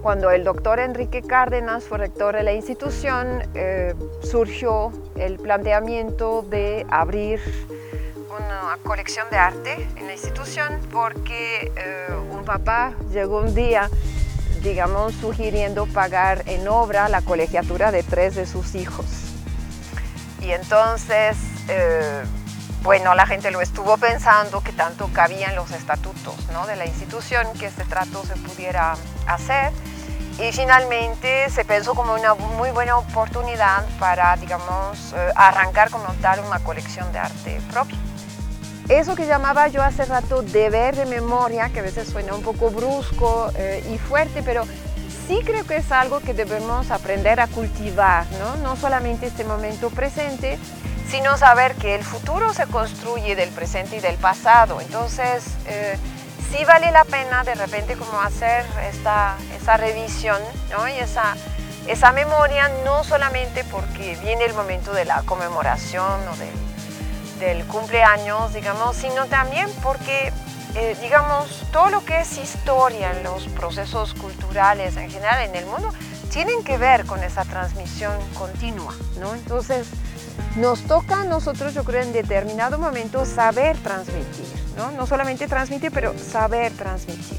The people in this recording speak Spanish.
cuando el doctor Enrique Cárdenas fue rector de la institución, eh, surgió el planteamiento de abrir una colección de arte en la institución porque eh, un papá llegó un día, digamos, sugiriendo pagar en obra la colegiatura de tres de sus hijos. Y entonces, eh, bueno, la gente lo estuvo pensando que tanto cabían los estatutos ¿no? de la institución que este trato se pudiera hacer. Y finalmente se pensó como una muy buena oportunidad para, digamos, eh, arrancar como tal una colección de arte propia. Eso que llamaba yo hace rato deber de memoria, que a veces suena un poco brusco eh, y fuerte, pero sí creo que es algo que debemos aprender a cultivar, ¿no? No solamente este momento presente, sino saber que el futuro se construye del presente y del pasado. Entonces, eh, sí vale la pena de repente como hacer esta, esa revisión ¿no? y esa, esa memoria, no solamente porque viene el momento de la conmemoración o del cumpleaños, digamos, sino también porque, eh, digamos, todo lo que es historia en los procesos culturales en general en el mundo, tienen que ver con esa transmisión continua, ¿no? Entonces, nos toca a nosotros, yo creo, en determinado momento saber transmitir, ¿no? No solamente transmitir, pero saber transmitir.